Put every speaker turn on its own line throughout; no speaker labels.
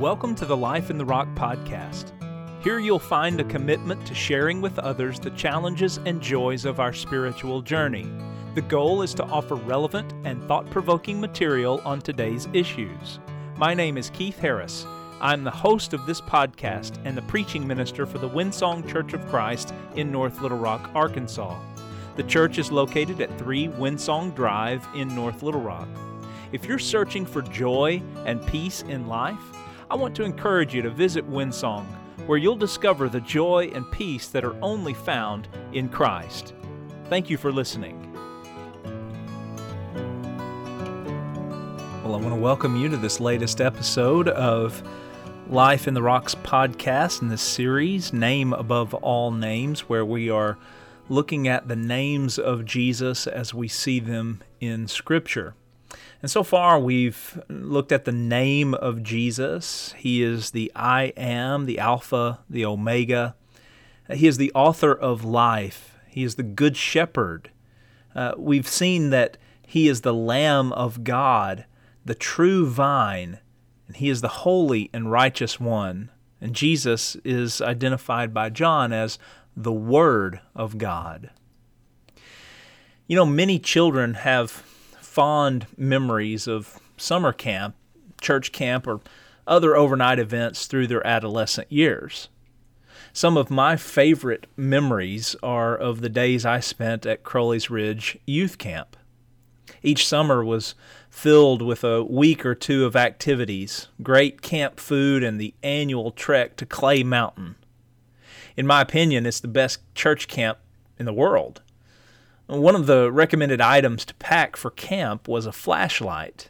Welcome to the Life in the Rock podcast. Here you'll find a commitment to sharing with others the challenges and joys of our spiritual journey. The goal is to offer relevant and thought provoking material on today's issues. My name is Keith Harris. I'm the host of this podcast and the preaching minister for the Windsong Church of Christ in North Little Rock, Arkansas. The church is located at 3 Windsong Drive in North Little Rock. If you're searching for joy and peace in life, I want to encourage you to visit Windsong, where you'll discover the joy and peace that are only found in Christ. Thank you for listening. Well, I want to welcome you to this latest episode of Life in the Rocks podcast in this series, Name Above All Names, where we are looking at the names of Jesus as we see them in Scripture. And so far, we've looked at the name of Jesus. He is the I am, the Alpha, the Omega. He is the author of life. He is the Good Shepherd. Uh, we've seen that He is the Lamb of God, the true vine, and He is the holy and righteous one. And Jesus is identified by John as the Word of God. You know, many children have fond memories of summer camp, church camp, or other overnight events through their adolescent years. Some of my favorite memories are of the days I spent at Crowley's Ridge Youth Camp. Each summer was filled with a week or two of activities, great camp food, and the annual trek to Clay Mountain. In my opinion, it's the best church camp in the world. One of the recommended items to pack for camp was a flashlight.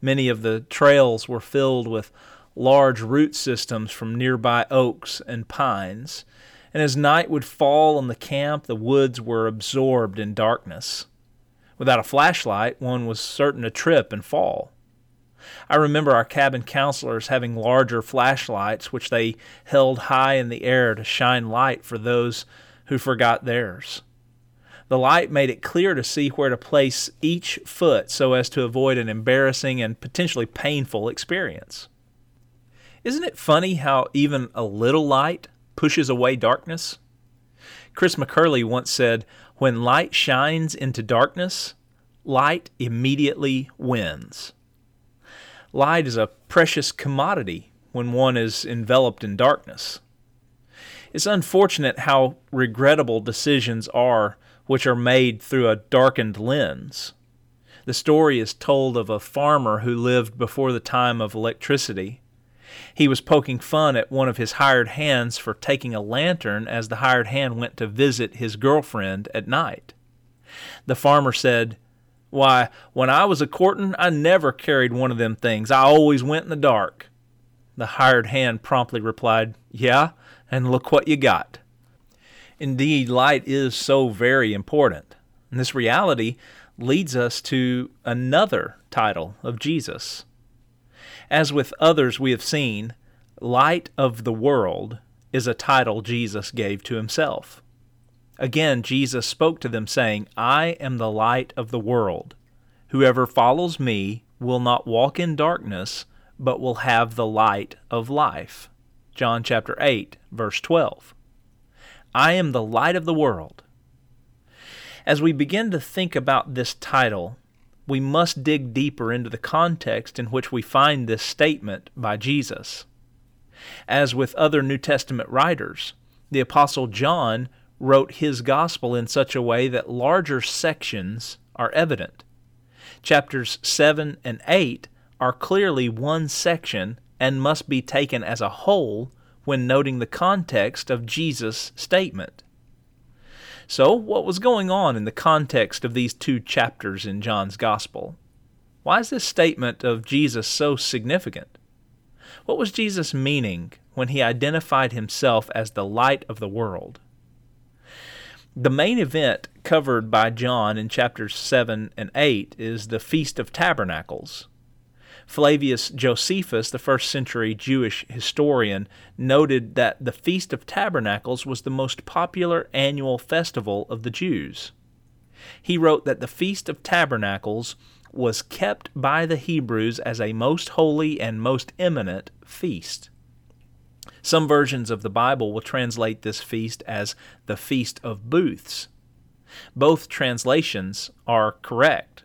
Many of the trails were filled with large root systems from nearby oaks and pines, and as night would fall on the camp, the woods were absorbed in darkness. Without a flashlight, one was certain to trip and fall. I remember our cabin counselors having larger flashlights which they held high in the air to shine light for those who forgot theirs. The light made it clear to see where to place each foot so as to avoid an embarrassing and potentially painful experience. Isn't it funny how even a little light pushes away darkness? Chris McCurley once said, When light shines into darkness, light immediately wins. Light is a precious commodity when one is enveloped in darkness. It's unfortunate how regrettable decisions are which are made through a darkened lens. The story is told of a farmer who lived before the time of electricity. He was poking fun at one of his hired hands for taking a lantern as the hired hand went to visit his girlfriend at night. The farmer said, Why, when I was a courtin', I never carried one of them things. I always went in the dark. The hired hand promptly replied, Yeah, and look what you got. Indeed, light is so very important. And this reality leads us to another title of Jesus. As with others we have seen, Light of the World is a title Jesus gave to himself. Again, Jesus spoke to them, saying, I am the light of the world. Whoever follows me will not walk in darkness, but will have the light of life. John chapter 8, verse 12. I am the light of the world. As we begin to think about this title, we must dig deeper into the context in which we find this statement by Jesus. As with other New Testament writers, the Apostle John wrote his gospel in such a way that larger sections are evident. Chapters 7 and 8 are clearly one section and must be taken as a whole when noting the context of Jesus' statement. So, what was going on in the context of these two chapters in John's Gospel? Why is this statement of Jesus so significant? What was Jesus meaning when he identified himself as the light of the world? The main event covered by John in chapters 7 and 8 is the Feast of Tabernacles, Flavius Josephus, the first century Jewish historian, noted that the Feast of Tabernacles was the most popular annual festival of the Jews. He wrote that the Feast of Tabernacles was kept by the Hebrews as a most holy and most eminent feast. Some versions of the Bible will translate this feast as the Feast of Booths. Both translations are correct.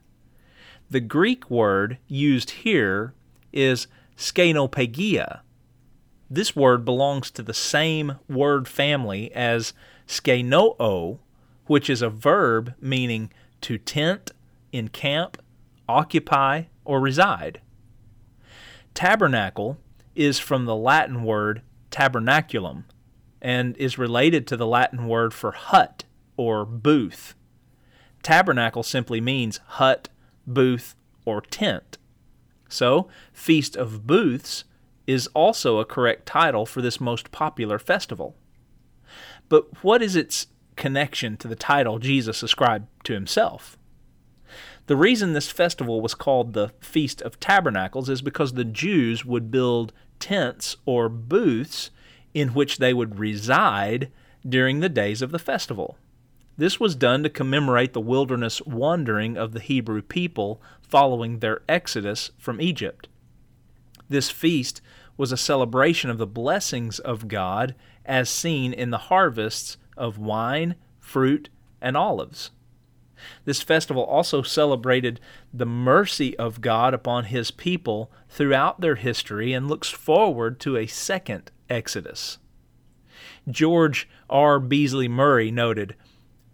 The Greek word used here is skenopagia. This word belongs to the same word family as skenoo, which is a verb meaning to tent, encamp, occupy, or reside. Tabernacle is from the Latin word tabernaculum and is related to the Latin word for hut or booth. Tabernacle simply means hut, booth, or tent. So, Feast of Booths is also a correct title for this most popular festival. But what is its connection to the title Jesus ascribed to himself? The reason this festival was called the Feast of Tabernacles is because the Jews would build tents or booths in which they would reside during the days of the festival. This was done to commemorate the wilderness wandering of the Hebrew people following their exodus from Egypt. This feast was a celebration of the blessings of God as seen in the harvests of wine, fruit, and olives. This festival also celebrated the mercy of God upon His people throughout their history and looks forward to a second Exodus. George R. Beasley Murray noted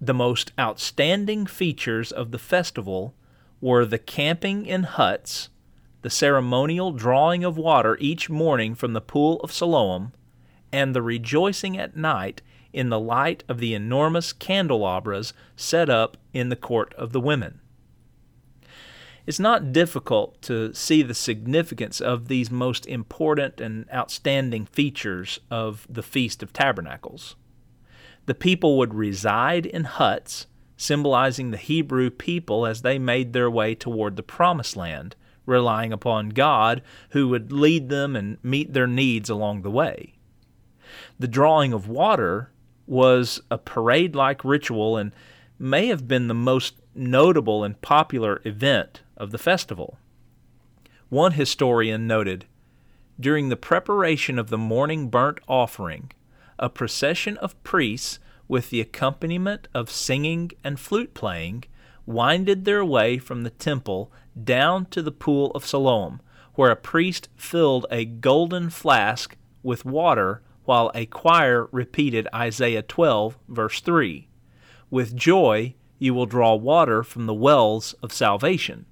the most outstanding features of the festival were the camping in huts, the ceremonial drawing of water each morning from the pool of Siloam, and the rejoicing at night in the light of the enormous candelabras set up in the court of the women. It's not difficult to see the significance of these most important and outstanding features of the Feast of Tabernacles. The people would reside in huts, symbolizing the Hebrew people as they made their way toward the Promised Land, relying upon God, who would lead them and meet their needs along the way. The drawing of water was a parade like ritual and may have been the most notable and popular event of the festival. One historian noted During the preparation of the morning burnt offering, a procession of priests, with the accompaniment of singing and flute playing, winded their way from the temple down to the pool of Siloam, where a priest filled a golden flask with water while a choir repeated Isaiah 12, verse 3 With joy you will draw water from the wells of salvation.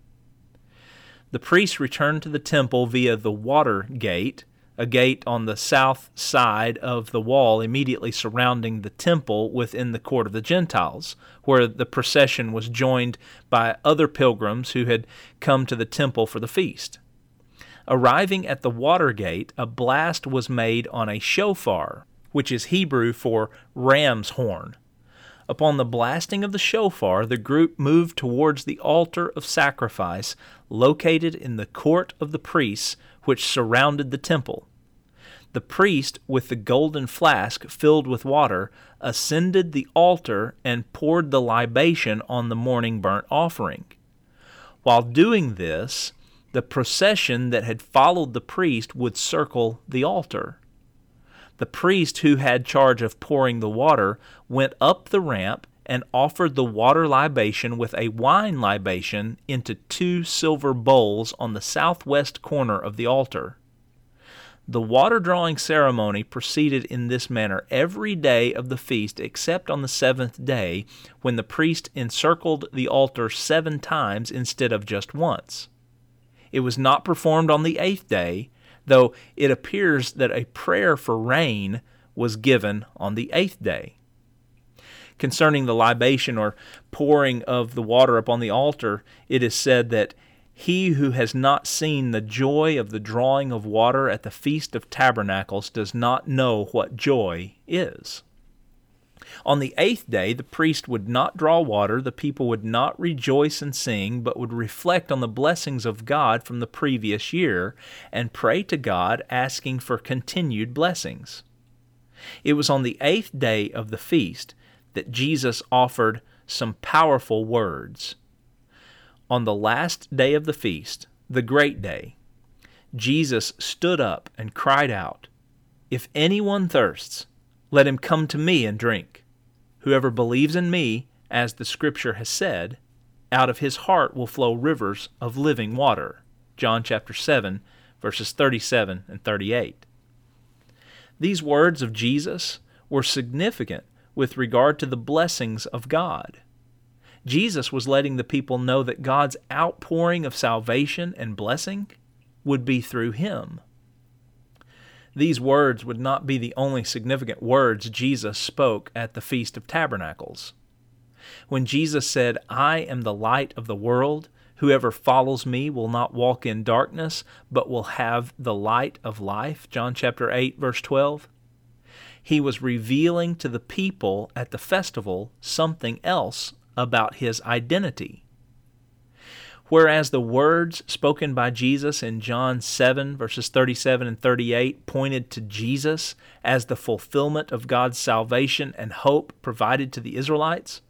The priests returned to the temple via the water gate, a gate on the south side of the wall immediately surrounding the temple within the court of the Gentiles, where the procession was joined by other pilgrims who had come to the temple for the feast. Arriving at the water gate, a blast was made on a shofar, which is Hebrew for ram's horn. Upon the blasting of the shofar, the group moved towards the altar of sacrifice located in the court of the priests, which surrounded the temple. The priest, with the golden flask filled with water, ascended the altar and poured the libation on the morning burnt offering. While doing this, the procession that had followed the priest would circle the altar. The priest who had charge of pouring the water went up the ramp and offered the water libation with a wine libation into two silver bowls on the southwest corner of the altar. The water drawing ceremony proceeded in this manner every day of the feast except on the seventh day, when the priest encircled the altar seven times instead of just once. It was not performed on the eighth day, though it appears that a prayer for rain was given on the eighth day. Concerning the libation or pouring of the water upon the altar, it is said that he who has not seen the joy of the drawing of water at the Feast of Tabernacles does not know what joy is. On the eighth day, the priest would not draw water, the people would not rejoice and sing, but would reflect on the blessings of God from the previous year and pray to God, asking for continued blessings. It was on the eighth day of the feast that Jesus offered some powerful words. On the last day of the feast, the great day, Jesus stood up and cried out, If anyone thirsts, let him come to me and drink. Whoever believes in me, as the Scripture has said, out of his heart will flow rivers of living water. John chapter 7, verses 37 and 38. These words of Jesus were significant with regard to the blessings of God. Jesus was letting the people know that God's outpouring of salvation and blessing would be through him. These words would not be the only significant words Jesus spoke at the Feast of Tabernacles. When Jesus said, I am the light of the world, whoever follows me will not walk in darkness, but will have the light of life, John chapter 8 verse 12, he was revealing to the people at the festival something else about his identity. Whereas the words spoken by Jesus in John 7, verses 37 and 38, pointed to Jesus as the fulfillment of God's salvation and hope provided to the Israelites,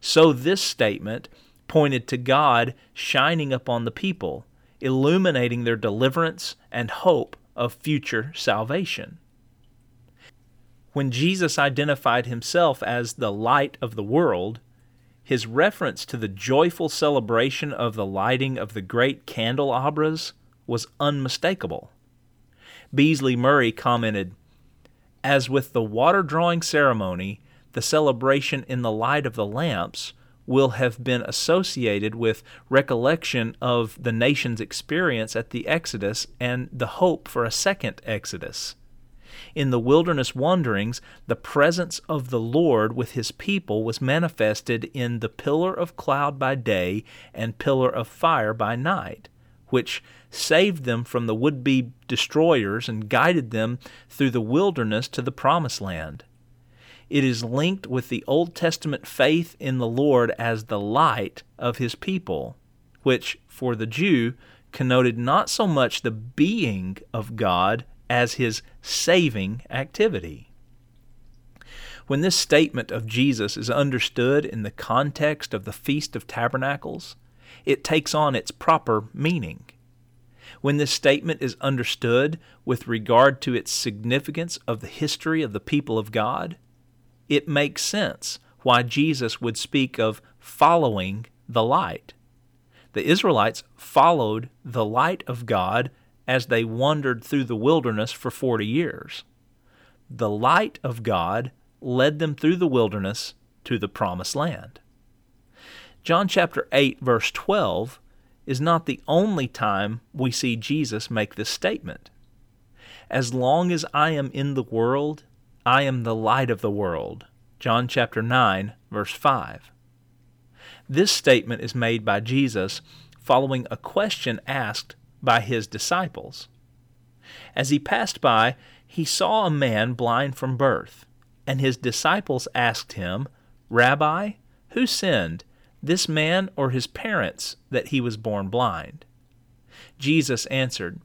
so this statement pointed to God shining upon the people, illuminating their deliverance and hope of future salvation. When Jesus identified himself as the light of the world, his reference to the joyful celebration of the lighting of the great candelabras was unmistakable. Beasley Murray commented, As with the water drawing ceremony, the celebration in the light of the lamps will have been associated with recollection of the nation's experience at the Exodus and the hope for a second Exodus in the wilderness wanderings, the presence of the Lord with his people was manifested in the pillar of cloud by day and pillar of fire by night, which saved them from the would be destroyers and guided them through the wilderness to the promised land. It is linked with the Old Testament faith in the Lord as the light of his people, which, for the Jew, connoted not so much the being of God as his saving activity. When this statement of Jesus is understood in the context of the Feast of Tabernacles, it takes on its proper meaning. When this statement is understood with regard to its significance of the history of the people of God, it makes sense why Jesus would speak of following the light. The Israelites followed the light of God as they wandered through the wilderness for 40 years. The light of God led them through the wilderness to the promised land. John chapter 8 verse 12 is not the only time we see Jesus make this statement. As long as I am in the world, I am the light of the world. John chapter 9 verse 5. This statement is made by Jesus following a question asked by his disciples. As he passed by, he saw a man blind from birth, and his disciples asked him, Rabbi, who sinned, this man or his parents, that he was born blind? Jesus answered,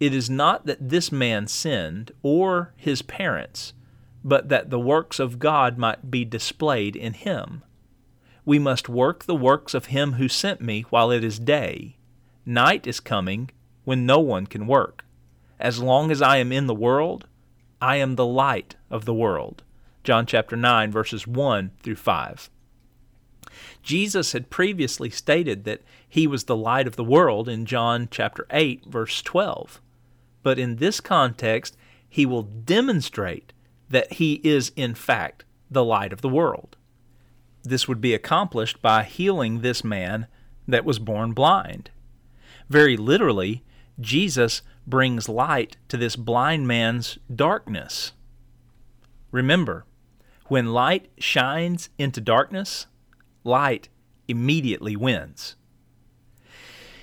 It is not that this man sinned, or his parents, but that the works of God might be displayed in him. We must work the works of him who sent me while it is day. Night is coming when no one can work. As long as I am in the world, I am the light of the world. John chapter 9 verses 1 through 5. Jesus had previously stated that he was the light of the world in John chapter 8 verse 12. But in this context, he will demonstrate that he is in fact the light of the world. This would be accomplished by healing this man that was born blind. Very literally, Jesus brings light to this blind man's darkness. Remember, when light shines into darkness, light immediately wins.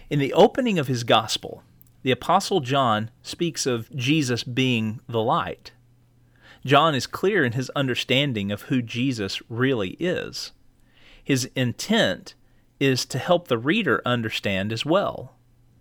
In the opening of his gospel, the Apostle John speaks of Jesus being the light. John is clear in his understanding of who Jesus really is. His intent is to help the reader understand as well.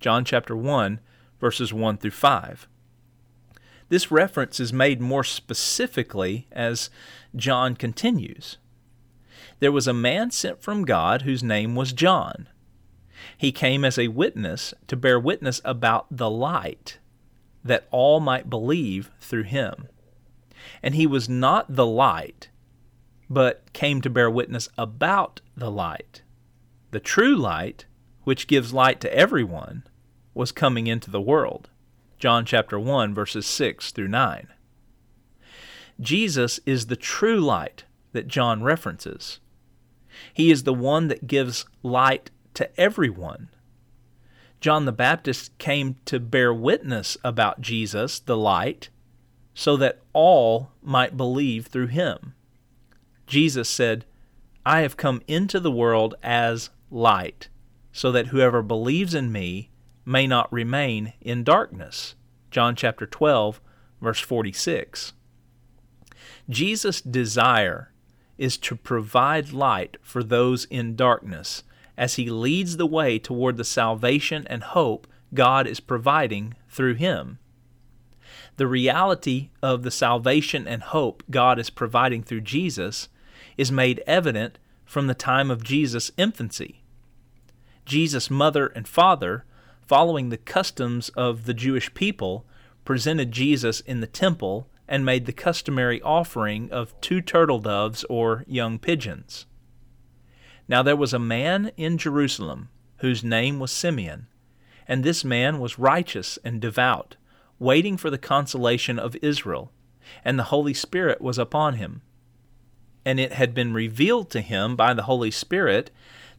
John chapter 1, verses 1 through 5. This reference is made more specifically as John continues. There was a man sent from God whose name was John. He came as a witness to bear witness about the light, that all might believe through him. And he was not the light, but came to bear witness about the light. The true light, which gives light to everyone, was coming into the world. John chapter 1 verses 6 through 9. Jesus is the true light that John references. He is the one that gives light to everyone. John the Baptist came to bear witness about Jesus, the light, so that all might believe through him. Jesus said, I have come into the world as light, so that whoever believes in me may not remain in darkness. John chapter 12, verse 46. Jesus' desire is to provide light for those in darkness as he leads the way toward the salvation and hope God is providing through him. The reality of the salvation and hope God is providing through Jesus is made evident from the time of Jesus' infancy. Jesus' mother and father, following the customs of the Jewish people, presented Jesus in the temple and made the customary offering of two turtle doves or young pigeons. Now there was a man in Jerusalem whose name was Simeon, and this man was righteous and devout, waiting for the consolation of Israel, and the Holy Spirit was upon him and it had been revealed to him by the Holy Spirit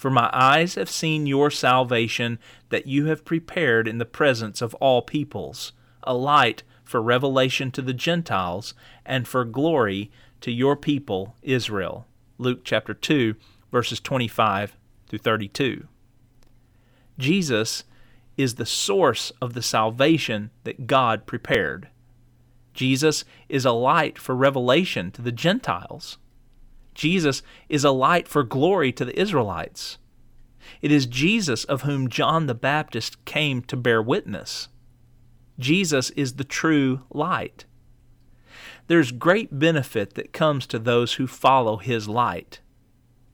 For my eyes have seen your salvation that you have prepared in the presence of all peoples, a light for revelation to the Gentiles and for glory to your people Israel. Luke chapter 2, verses 25 through 32. Jesus is the source of the salvation that God prepared. Jesus is a light for revelation to the Gentiles. Jesus is a light for glory to the Israelites. It is Jesus of whom John the Baptist came to bear witness. Jesus is the true light. There's great benefit that comes to those who follow his light.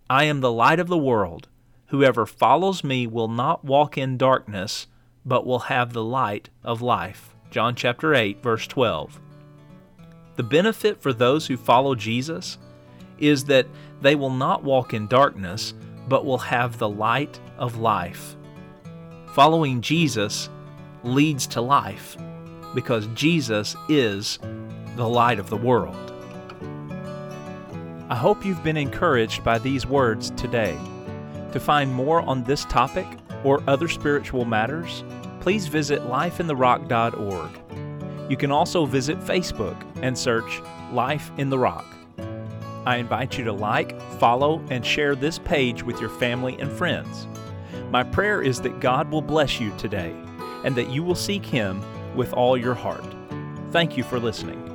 I am the light of the world. Whoever follows me will not walk in darkness, but will have the light of life. John chapter 8 verse 12. The benefit for those who follow Jesus is that they will not walk in darkness, but will have the light of life. Following Jesus leads to life because Jesus is the light of the world. I hope you've been encouraged by these words today. To find more on this topic or other spiritual matters, please visit lifeintherock.org. You can also visit Facebook and search Life in the Rock. I invite you to like, follow, and share this page with your family and friends. My prayer is that God will bless you today and that you will seek Him with all your heart. Thank you for listening.